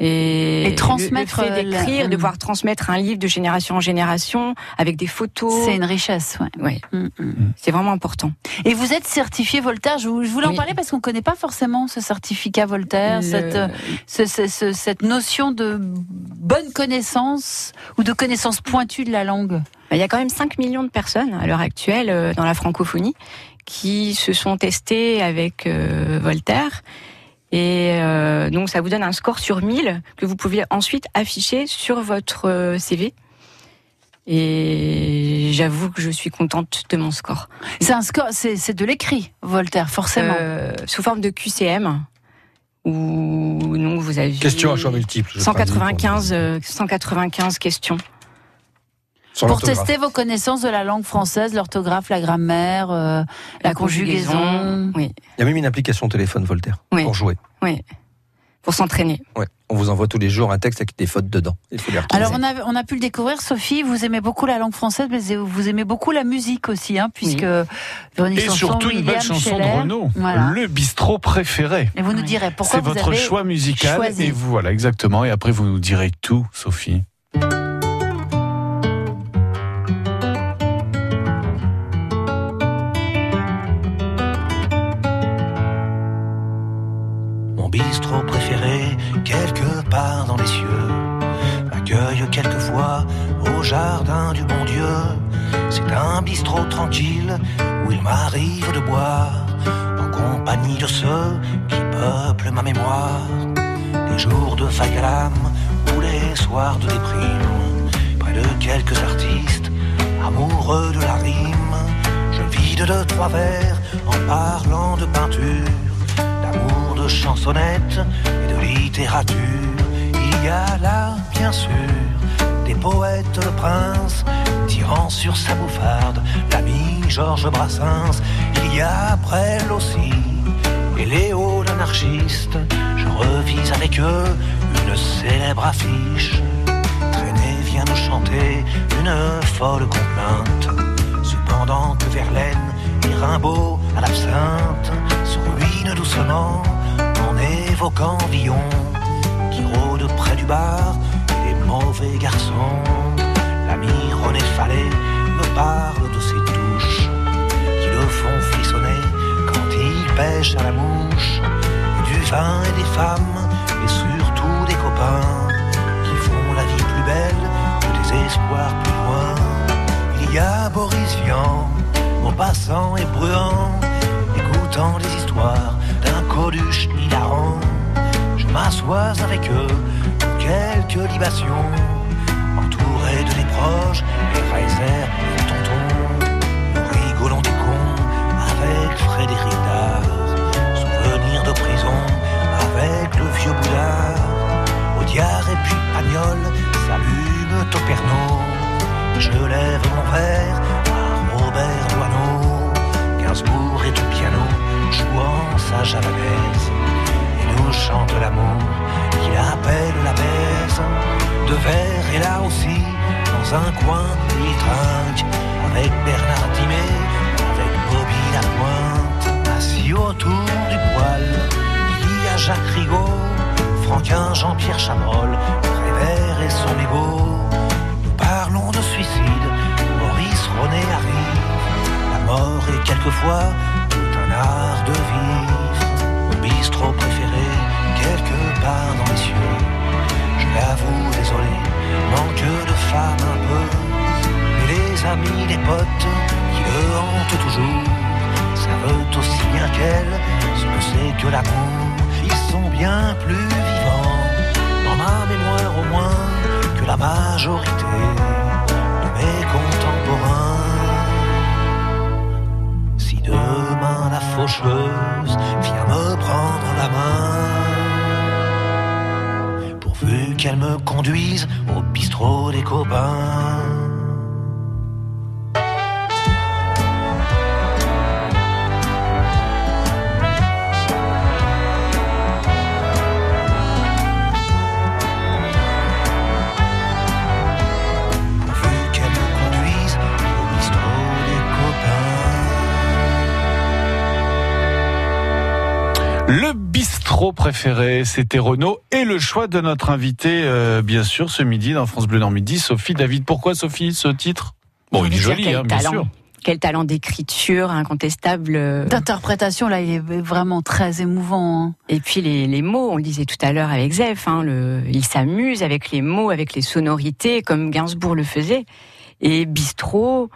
Et, Et transmettre, le, le fait euh, la- d'écrire, de Mm. pouvoir transmettre un livre de génération en génération avec des photos. C'est une richesse, ouais. Ouais. Mm, mm. C'est vraiment important. Et vous êtes certifié Voltaire. Je, voulais en parler parce qu'on ne connaît pas forcément ce certificat Voltaire, Le- cette, euh, ce- ce- ce- cette notion de bonne connaissance ou de connaissance pointue de la langue. Il y a quand même 5 millions de personnes à l'heure actuelle dans la francophonie qui se sont testées avec euh, Voltaire. Et euh, donc ça vous donne un score sur 1000 que vous pouvez ensuite afficher sur votre euh, CV. Et j'avoue que je suis contente de mon score. C'est un score, c'est c'est de l'écrit, Voltaire, forcément. Euh, sous forme de QCM, où donc vous avez Question à choix multiples. je 195, euh, 195 questions. Sur Pour tester vos connaissances de la langue française, l'orthographe, la grammaire, euh, la, conjugaison. Oui, Il y a même une application téléphone Voltaire Oui. pour jouer. oui. Pour s'entraîner. Ouais. On vous envoie tous les jours un texte avec des fautes dedans. Il faut les retrouver. Alors on a, on a pu le découvrir, Sophie, vous aimez beaucoup la langue française, mais vous aimez beaucoup la musique aussi, hein, puisque Et surtout une belle William chanson Scheller. de Renaud, Voilà. le bistrot préféré. Et vous nous direz pourquoi C'est votre avez choix musical choisi. et vous voilà exactement et après vous nous direz tout Sophie. Bistrot préféré, quelque part dans les cieux, m'accueille quelquefois au jardin du bon Dieu. C'est un bistrot tranquille où il m'arrive de boire en compagnie de ceux qui peuplent ma mémoire. Les jours de vague ou les soirs de déprime, près de quelques artistes amoureux de la rime, je vide de trois verres en parlant de peinture de chansonnettes et de littérature. Il y a là, bien sûr, des poètes, le prince, tirant sur sa bouffarde l'ami Georges Brassens. Il y a Brel aussi, et Léo l'anarchiste. Je revise avec eux une célèbre affiche. Traîner vient nous chanter une folle complainte. Cependant que Verlaine et Rimbaud à l'absinthe se ruinent doucement en évoquant Villon qui rôde près du bar et les mauvais garçons. L'ami René Fallet me parle de ses touches qui le font frissonner quand il pêche à la mouche. Du vin et des femmes et surtout des copains qui font la vie plus belle que des espoirs plus loin. Il y a Boris Vian, passant et bruyant, écoutant les histoires d'un coluche Je m'assois avec eux pour quelques libations, entouré de mes proches, les Reiser et tonton. Nous rigolons des cons avec Frédéric Dard, souvenir de prison avec le vieux boudard. Audiard et puis Pagnol s'allument au Pernod. Je lève mon verre à Robert Doisneau. Gainsbourg est au piano, jouant sa javanaise. Nous chante l'amour qu'il appelle la baise. De verre et là aussi, dans un coin, il trinque avec Bernard Dimet, avec Bobby Lapointe. Assis autour du poêle, il y a Jacques Rigaud, Franquin, Jean-Pierre Chabrol, Prévert et son égo. Nous parlons de suicide, Maurice René arrive. La mort est quelquefois tout un art de vivre. Mon bistrot préféré, quelque part dans les cieux. Je l'avoue, désolé, manque de femme un peu. Mais les amis, les potes qui le hantent toujours, savent aussi bien qu'elle ce que c'est que l'amour. Ils sont bien plus vivants, dans ma mémoire au moins, que la majorité de mes contemporains. Si demain la faucheuse vient me me prendre la main. Pourvu qu'elle me conduise au bistrot des copains. Préféré, c'était Renault et le choix de notre invité, euh, bien sûr, ce midi dans France Bleu Nord Midi, Sophie David. Pourquoi Sophie, ce titre? Bon, il est joli, hein, bien talent. sûr. Quel talent d'écriture incontestable. euh. D'interprétation, là, il est vraiment très émouvant. hein. Et puis les, les mots, on le disait tout à l'heure avec Zef, hein, le, il s'amuse avec les mots, avec les sonorités, comme Gainsbourg le faisait. Et bistrot,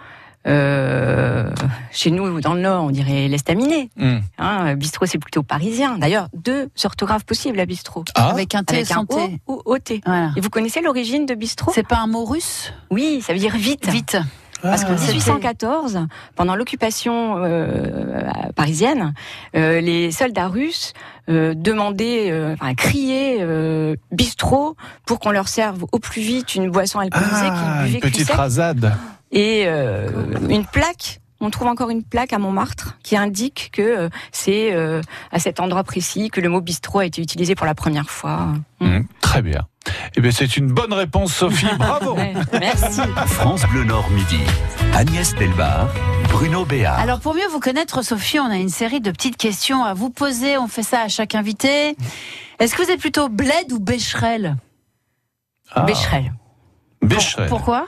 euh, chez nous dans le Nord, on dirait l'estaminet. Hein, bistrot, c'est plutôt parisien. D'ailleurs, deux orthographes possibles à bistrot. Ah. Avec un T Avec sans un T. O ou OT. Voilà. Et vous connaissez l'origine de bistrot? C'est pas un mot russe? Oui, ça veut dire vite. Vite. Parce qu'en Ah. 1814, pendant l'occupation euh, parisienne, euh, les soldats russes euh, demandaient, euh, enfin, criaient euh, bistrot pour qu'on leur serve au plus vite une boisson alcoolisée Ah, qu'ils une buvaient cul petite sec. rasade. Et euh, une plaque. On trouve encore une plaque à Montmartre qui indique que euh, c'est euh, à cet endroit précis que le mot bistrot a été utilisé pour la première fois. Hmm, très bien. Eh bien, c'est une bonne réponse, Sophie. Bravo. Ouais, merci. France Bleu Nord Midi. Agnès Delbar, Bruno Béard. Alors pour mieux vous connaître, Sophie, on a une série de petites questions à vous poser. On fait ça à chaque invité. Est-ce que vous êtes plutôt bled ou bécherel? Ah, Bécherel. Bécherel. Pourquoi?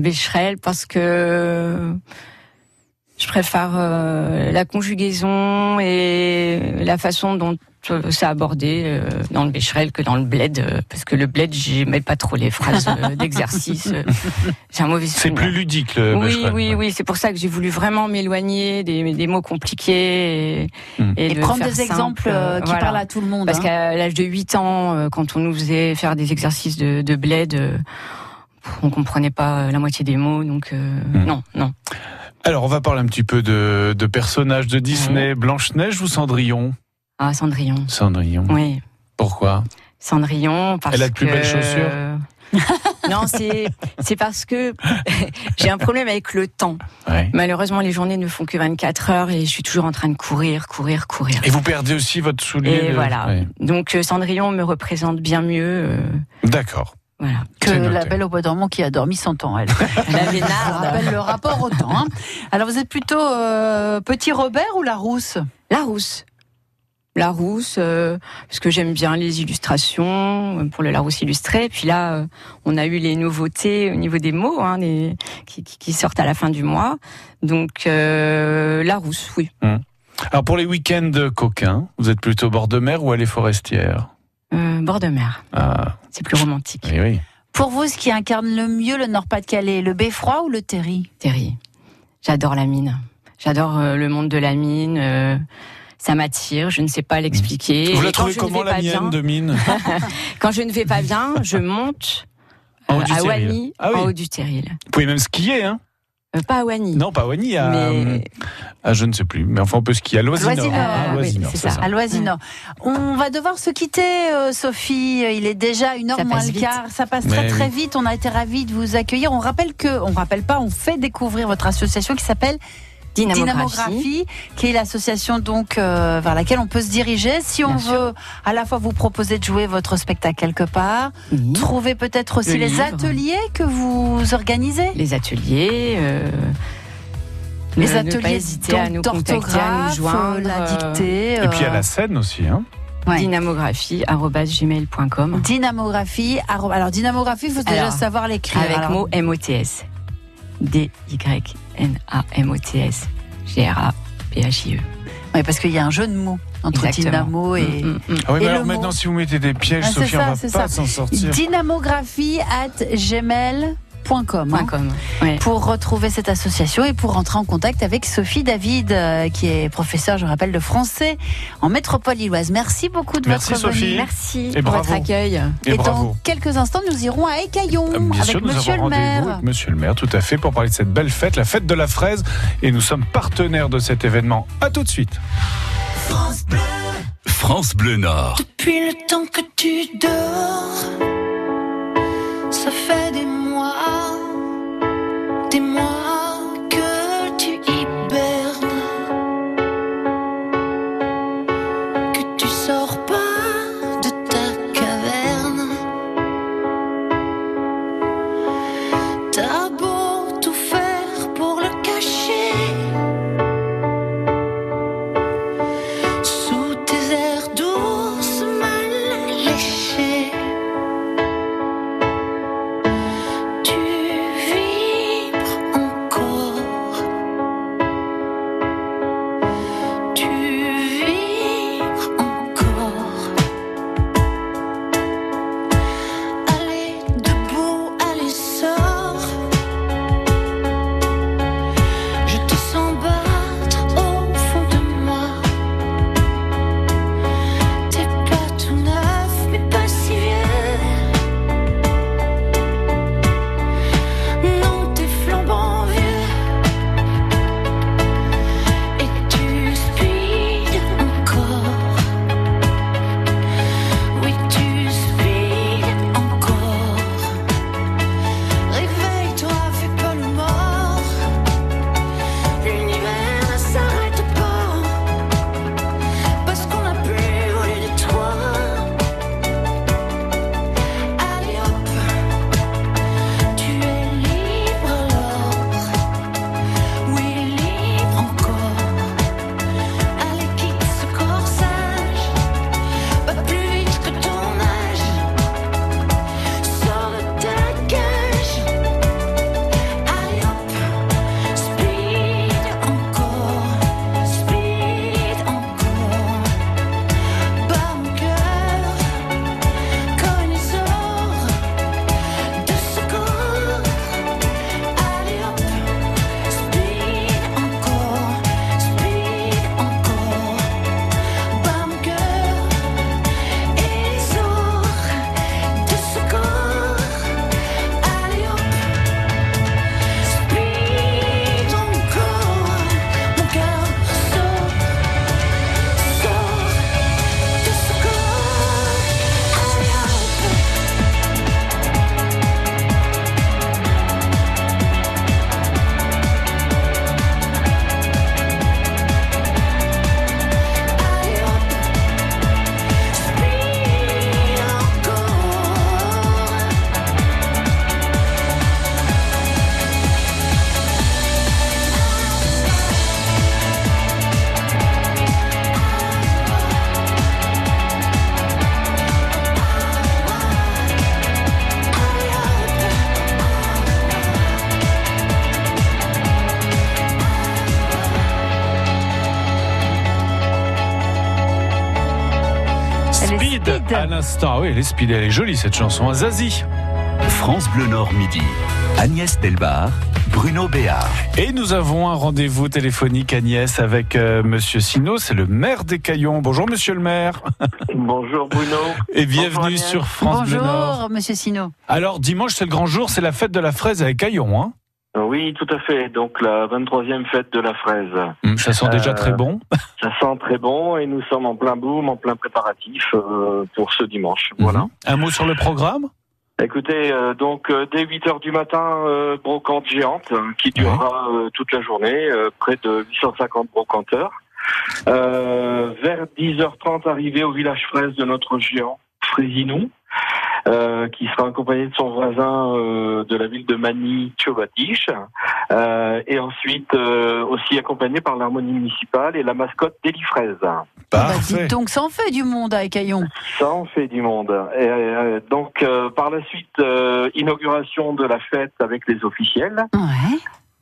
Bécherel parce que je préfère euh, la conjugaison et la façon dont euh, c'est abordé euh, dans le Bécherel que dans le bled, euh, parce que le bled, j'aimais pas trop les phrases euh, d'exercice. euh, J'ai un mauvais C'est plus ludique, le Oui, Bécherel. oui, oui, c'est pour ça que j'ai voulu vraiment m'éloigner des, des mots compliqués et, Hmm. Et, de prendre des simple, exemples euh, qui voilà. parlent à tout le monde. Parce hein. qu'à l'âge de 8 ans, euh, quand on nous faisait faire des exercices de, de bled, euh, on comprenait pas euh, la moitié des mots, donc euh, Hmm. non, non. Alors, on va parler un petit peu de, de personnages de Disney. Blanche-Neige ou Cendrillon? Ah, Cendrillon. Cendrillon. Oui, Pourquoi? Cendrillon. Parce Elle a de plus que- belles chaussures? Non, c'est parce que j'ai un problème avec le temps. Ouais. Malheureusement, les journées ne font que 24 heures et je suis toujours en train de courir, courir, courir. Et vous perdez aussi votre soulier. Et de- voilà. Ouais. Donc euh, Cendrillon me représente bien mieux. D'accord. Voilà. que la belle au bois dormant qui a dormi 100 ans, elle. Vénarde. rappelle le rapport au temps. hein. Alors vous êtes plutôt euh, petit Robert ou la rousse? La rousse. La rousse, euh, parce que j'aime bien les illustrations euh, pour le Larousse illustré. Puis là, euh, on a eu les nouveautés au niveau des mots hein, les- qui, qui- qui sortent à la fin du mois. Donc euh, la rousse, oui. Alors, pour les week-ends coquins, vous êtes plutôt bord de mer ou allée forestière Euh, bord de mer, Ah, c'est plus romantique. oui, oui. Pour vous, ce qui incarne le mieux le Nord-Pas-de-Calais, le beffroi ou le terry Terry, j'adore la mine. J'adore euh, le monde de la mine. euh, ça m'attire, je ne sais pas l'expliquer. Vous la quand trouvez je ne comment vais la pas bien- de mine Quand je ne vais pas bien, je monte En haut euh, à Terril. Wany, Ah oui. en haut du Terril. Vous pouvez même skier, hein Euh, pas à Wany. Non, pas à Wany, à, Mais- à je ne sais plus. Mais enfin, on peut skier à Loisinor. Loisinor, Ah, oui, Loisinor, c'est c'est ça. ça. À Loisinor. On va devoir se quitter, euh, Sophie. Il est déjà une heure Ça moins le quart. Ça passe très Mais très oui. vite. On a été ravis de vous accueillir. On rappelle que, on rappelle pas, on fait découvrir votre association qui s'appelle Dynamographie. Dynamographie, qui est l'association donc euh, vers laquelle on peut se diriger si on Bien sûr. veut à la fois vous proposer de jouer votre spectacle quelque part, Oui. trouver peut-être aussi Le les livre. ateliers que vous organisez. Les ateliers. euh, Les ne- ne ateliers d'orthographe, joindre. euh, la dictée. Et puis à euh, la scène aussi, hein ouais. Dynamographie.gmail.com Dynamographie. Alors, dynamographie, il faut déjà savoir l'écrire. avec Alors, mot M-O-T-S. D-Y-N-A-M-O-T-S. G-R-A-P-H-I-E. ouais, parce qu'il y a un jeu de mots entre Exactement. dynamo et. Mm, mm, mm. Ah oui, Et mais alors maintenant, mot si vous mettez des pièges, Ah, Sophie, ça, on va pas s'en sortir. Dynamographie at gmail.com. Point hein, com. Ouais. Pour retrouver cette association et pour rentrer en contact avec Sophie David, euh, qui est professeure, je rappelle, de français en métropole lilloise. Merci beaucoup de Merci, votre Sophie. venue. Merci Et pour bravo. votre accueil. Et, dans quelques instants, nous irons à Écaillon Bien avec sûr, nous Monsieur avons le rendez-vous maire. avec Monsieur le maire, tout à fait, pour parler de cette belle fête, la fête de la fraise. Et nous sommes partenaires de cet événement. À tout de suite. France Bleu Nord. Depuis le temps que tu dors, ça fait des des Ah Oui, elle est speed, elle est jolie cette chanson. Zazie. France Bleu Nord midi. Agnès Delbar, Bruno Béard. Et nous avons un rendez-vous téléphonique, Agnès, avec euh, Monsieur Sino, c'est le maire des Caillons. Bonjour, Monsieur le maire. Bonjour Bruno. Et bienvenue sur France Bleu Nord. Bonjour, monsieur Sino. Alors, dimanche, c'est le grand jour, c'est la fête de la fraise avec Caillon. Hein Oui, tout à fait. Donc la 23e fête de la fraise. Hum, ça sent déjà Euh, très bon. Ça sent très bon et nous sommes en plein boom, en plein préparatif euh, pour ce dimanche. Mhm. Voilà. Un mot sur le programme? Écoutez, euh, donc euh, dès 8 heures du matin, euh, brocante géante euh, qui durera euh, toute la journée, euh, près de 850 brocanteurs. Euh, vers 10h30, arrivé au village fraise de notre géant, Frésinou, euh, qui sera accompagné de son voisin euh, de la ville de Mani, Tchobatiche, euh, et ensuite euh, aussi accompagné par l'harmonie municipale et la mascotte d'Eli Fraise. Bah, dites donc, ça en fait du monde à Caillon. Ça en fait du monde. Et, euh, donc, euh, par la suite, euh, inauguration de la fête avec les officiels.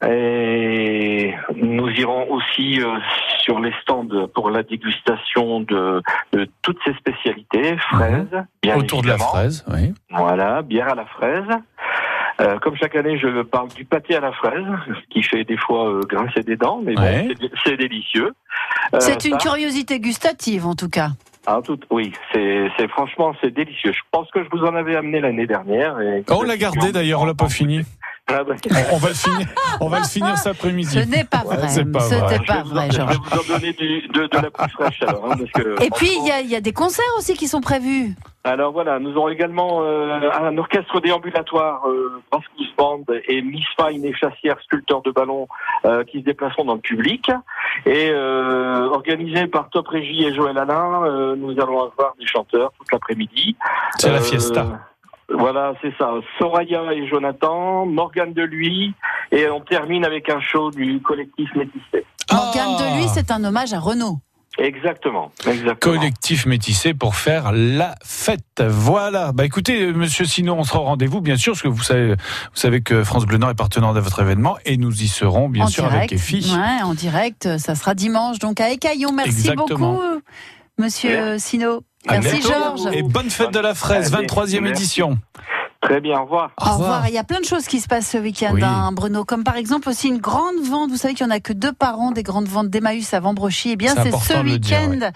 Et nous irons aussi euh, sur les stands pour la dégustation de, de toutes ces spécialités, fraises, bien Mhm. Autour de la fraise, oui. Voilà, bière à la fraise. Euh, comme chaque année, je parle du pâté à la fraise, qui fait des fois euh, grincer des dents, mais Ouais. bon, c'est- délicieux. Euh, C'est une ça- curiosité gustative, en tout cas. ah, tout, oui, c'est c'est- franchement c'est délicieux. Je pense que je vous en avais amené l'année dernière. Et Oh, on l'a gardé d'ailleurs, on l'a pas fini. Ah On, va le finir, on va le finir cet après-midi. Ce n'est pas vrai. Ce n'est pas je, vais vrai, vous, je vais Georges. vous en donner du- de, de la plus fraîche alors. hein, parce que, Et puis, il y, a- il y a des concerts aussi qui sont prévus. Alors voilà, nous aurons également euh, un orchestre déambulatoire, euh, Brass Band et Miss Fine et Chassière, sculpteurs de ballons, euh, qui se déplaceront dans le public. Et euh, organisé par Top Régie et Joël Alain, euh, nous allons avoir des chanteurs toute l'après-midi. C'est la Euh, fiesta. Voilà, c'est ça. Soraya et Jonathan, Morgane de lui, et on termine avec un show du collectif Métissé. Morgane de lui, c'est un hommage à Renault. Exactement, exactement. Collectif métissé pour faire la fête. Voilà. Bah écoutez, euh, Monsieur Sino, on sera au rendez-vous, bien sûr, parce que vous savez, vous savez que France Bleu Nord est partenaire de votre événement, et nous y serons, bien en sûr, direct. avec Effie. Ouais, en direct. Ça sera dimanche, donc à Écaillon. Merci Exactement. beaucoup, Monsieur Sino. À Merci. Georges. Et bonne fête de la fraise, Allez, 23e merci. édition. Très bien, au revoir. Au revoir. Il y a plein de choses qui se passent ce week-end, Oui. hein, Bruno. Comme par exemple aussi une grande vente. Vous savez qu'il n'y en a que deux par an, des grandes ventes d'Emmaüs à Vambrochy. Eh bien, C'est ce week-end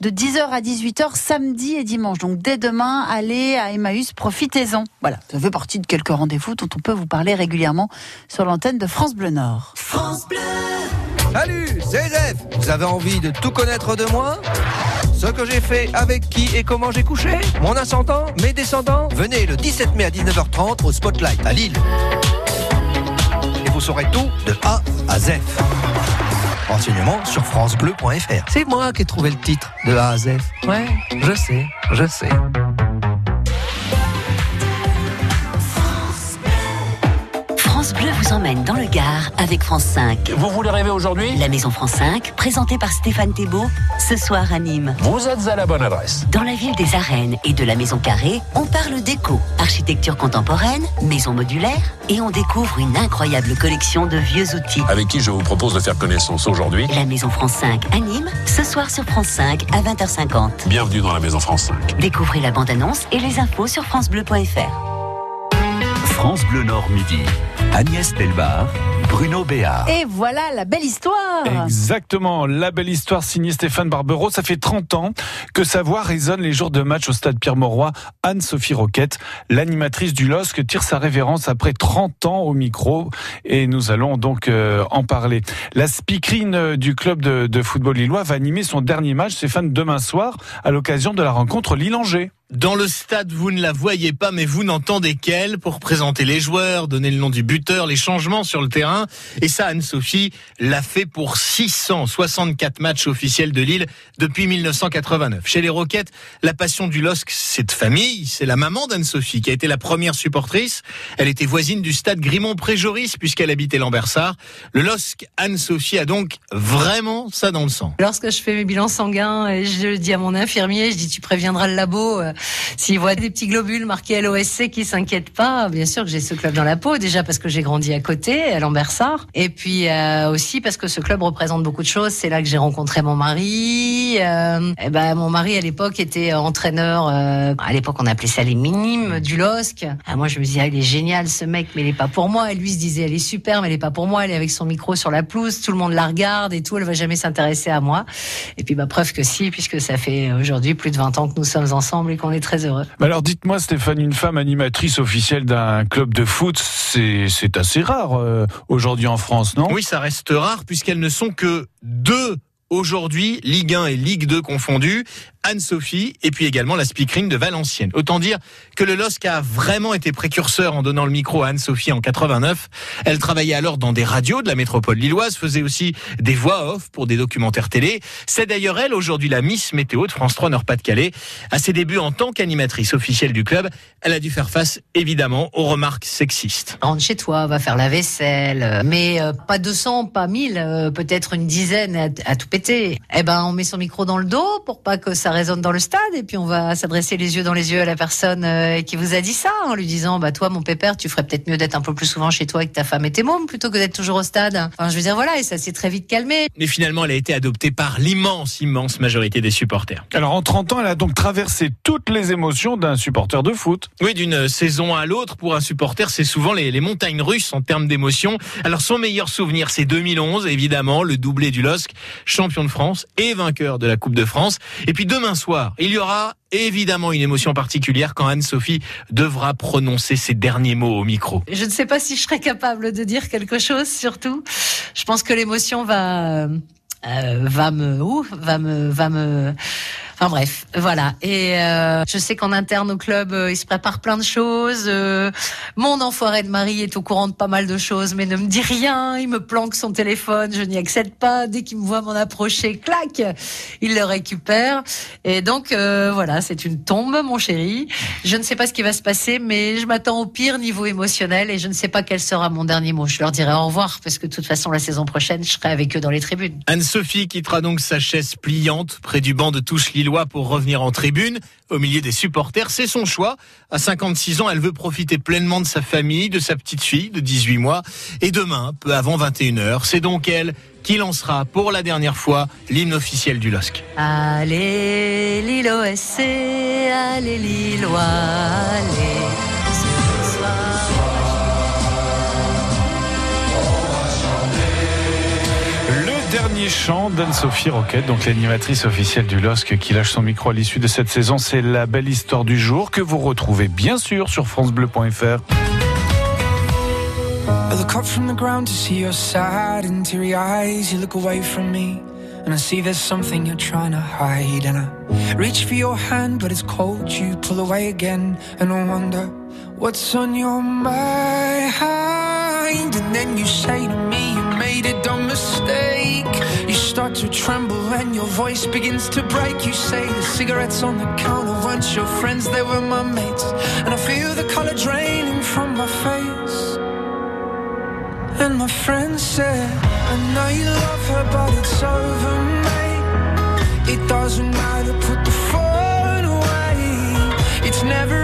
de 10h à 18h, samedi et dimanche. Donc, dès demain, allez à Emmaüs, profitez-en. Voilà. Ça fait partie de quelques rendez-vous dont on peut vous parler régulièrement sur l'antenne de France Bleu Nord. France Bleu Salut, c'est Zef Vous avez envie de tout connaître de moi? Ce que j'ai fait, avec qui et comment j'ai couché Mon ascendant, mes descendants Venez le 17 mai à 19h30 au Spotlight à Lille. Et vous saurez tout de A à Z. Renseignements sur francebleu.fr. C'est moi qui ai trouvé le titre de A à Z. Ouais, je sais, je sais. Vous emmène dans le Gard avec France 5. Vous voulez rêver aujourd'hui? La Maison France 5, présentée par Stéphane Thébault, ce soir à Nîmes. Vous êtes à la bonne adresse. Dans la ville des arènes et de la Maison Carrée, on parle déco, architecture contemporaine, maison modulaire et on découvre une incroyable collection de vieux outils. Avec qui je vous propose de faire connaissance aujourd'hui? La Maison France 5 à Nîmes, ce soir sur France 5 à 20h50. Bienvenue dans la Maison France 5. Découvrez la bande-annonce et les infos sur francebleu.fr. France Bleu Nord Midi. Agnès Delbar, Bruno Béard. Et voilà la belle histoire. Exactement, la belle histoire signée Stéphane Barbero. Ça fait 30 ans que sa voix résonne les jours de match au stade Pierre-Mauroy. Anne-Sophie Roquette, l'animatrice du LOSC, tire sa révérence après 30 ans au micro et nous allons donc euh, en parler. La speakerine euh, du club de, de football lillois va animer son dernier match, Stéphane, demain soir à l'occasion de la rencontre Lille-Angers. Dans le stade, vous ne la voyez pas, mais vous n'entendez qu'elle pour présenter les joueurs, donner le nom du buteur, les changements sur le terrain. Et ça, Anne-Sophie l'a fait pour 664 matchs officiels de Lille depuis 1989. Chez les Roquettes, la passion du LOSC, c'est de famille. C'est la maman d'Anne-Sophie qui a été la première supportrice. Elle était voisine du stade Grimont-Préjoris puisqu'elle habitait Lambersart. Le LOSC, Anne-Sophie a donc vraiment ça dans le sang. Lorsque je fais mes bilans sanguins, je dis à mon infirmier, je dis tu préviendras le labo euh, s'il voit des petits globules marqués LOSC qui s'inquiètent pas. Bien sûr que j'ai ce club dans la peau, déjà parce que j'ai grandi à côté, à Lambersart, et puis euh, aussi parce que ce club représente beaucoup de choses. C'est là que j'ai rencontré mon mari. Euh, et ben mon mari à l'époque était entraîneur. euh, à l'époque on appelait ça les minimes du LOSC. Ah, moi je me disais ah, il est génial ce mec, mais il est pas pour moi. Et lui se disait elle est super, mais elle est pas pour moi. Elle est avec son micro sur la pelouse, tout le monde la regarde et tout. Elle va jamais s'intéresser à moi. Et puis bah preuve que si, puisque ça fait aujourd'hui plus de 20 ans que nous sommes ensemble qu'on est très heureux. Alors dites-moi Stéphane, une femme animatrice officielle d'un club de foot, c'est c'est assez rare euh, aujourd'hui en France, non? Oui, ça reste rare puisqu'elles ne sont que deux aujourd'hui, Ligue 1 et Ligue 2 confondus. Anne-Sophie et puis également la speakerine de Valenciennes. Autant dire que le LOSC a vraiment été précurseur en donnant le micro à Anne-Sophie en 89. Elle travaillait alors dans des radios de la métropole lilloise, faisait aussi des voix off pour des documentaires télé. C'est d'ailleurs elle aujourd'hui la Miss Météo de France 3 Nord-Pas-de-Calais. À ses débuts en tant qu'animatrice officielle du club, elle a dû faire face évidemment aux remarques sexistes. Rentre chez toi, va faire la vaisselle, mais euh, pas 200, pas 1000, euh, peut-être une dizaine à, à tout péter. Eh ben, on met son micro dans le dos pour pas que ça résonne dans le stade et puis on va s'adresser les yeux dans les yeux à la personne euh, qui vous a dit ça en lui disant bah toi mon pépère tu ferais peut-être mieux d'être un peu plus souvent chez toi avec ta femme et tes mômes plutôt que d'être toujours au stade. Enfin je veux dire voilà et ça s'est très vite calmé. Mais finalement, elle a été adoptée par l'immense, immense majorité des supporters. Alors en 30 ans, elle a donc traversé toutes les émotions d'un supporter de foot. Oui, d'une saison à l'autre, pour un supporter, c'est souvent les, les montagnes russes en termes d'émotion. Alors son meilleur souvenir, c'est 2011, évidemment, le doublé du LOSC, champion de France et vainqueur de la Coupe de France. Et puis demain, soir, il y aura évidemment une émotion particulière quand Anne-Sophie devra prononcer ses derniers mots au micro. Je ne sais pas si je serai capable de dire quelque chose, surtout. Je pense que l'émotion va, euh, va me, ouh, va me, va me. Enfin bref, voilà. Et euh, je sais qu'en interne au club, euh, il se prépare plein de choses. Euh, mon enfoiré de mari est au courant de pas mal de choses, mais ne me dit rien. Il me planque son téléphone, je n'y accède pas. Dès qu'il me voit m'en approcher, clac, il le récupère. Et donc voilà, c'est une tombe, mon chéri. Je ne sais pas ce qui va se passer, mais je m'attends au pire niveau émotionnel et je ne sais pas quel sera mon dernier mot. Je leur dirai au revoir parce que de toute façon, la saison prochaine, je serai avec eux dans les tribunes. Anne-Sophie quittera donc sa chaise pliante près du banc de touche pour revenir en tribune, au milieu des supporters. C'est son choix. À 56 ans, elle veut profiter pleinement de sa famille, de sa petite fille de 18 mois. Et demain, peu avant 21h, c'est donc elle qui lancera pour la dernière fois l'hymne officiel du LOSC. Allez, Lillois, allez. Dernier chant d'Anne-Sophie Roquette, donc l'animatrice officielle du LOSC qui lâche son micro à l'issue de cette saison, c'est la belle histoire du jour que vous retrouvez bien sûr sur francebleu.fr. I look up from the ground to see your sad and teary eyes. You look away from me, and I see there's something you're trying to hide. And I reach for your hand, but it's cold. You pull away again, and I wonder what's on your mind. And then you say to me, You made a dumb mistake. Start to tremble, and your voice begins to break. You say the cigarettes on the counter weren't your friends, they were my mates. And I feel the color draining from my face. And my friend said, I know you love her, but it's over, mate. It doesn't matter, put the phone away. It's never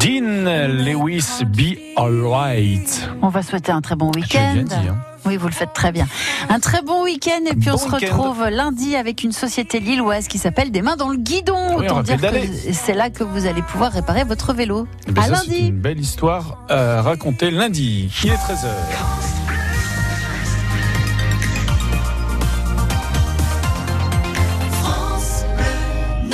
Dean Lewis, Be Alright. On va souhaiter un très bon J'ai week-end. bien dit, hein. Oui, vous le faites très bien. Un très bon week-end et puis on se retrouve lundi avec une société lilloise qui s'appelle Des mains dans le guidon. Oui, Autant dire pédaler. que c'est là que vous allez pouvoir réparer votre vélo. Eh ben, à ça, c'est lundi. une belle histoire à raconter lundi. Il est 13h.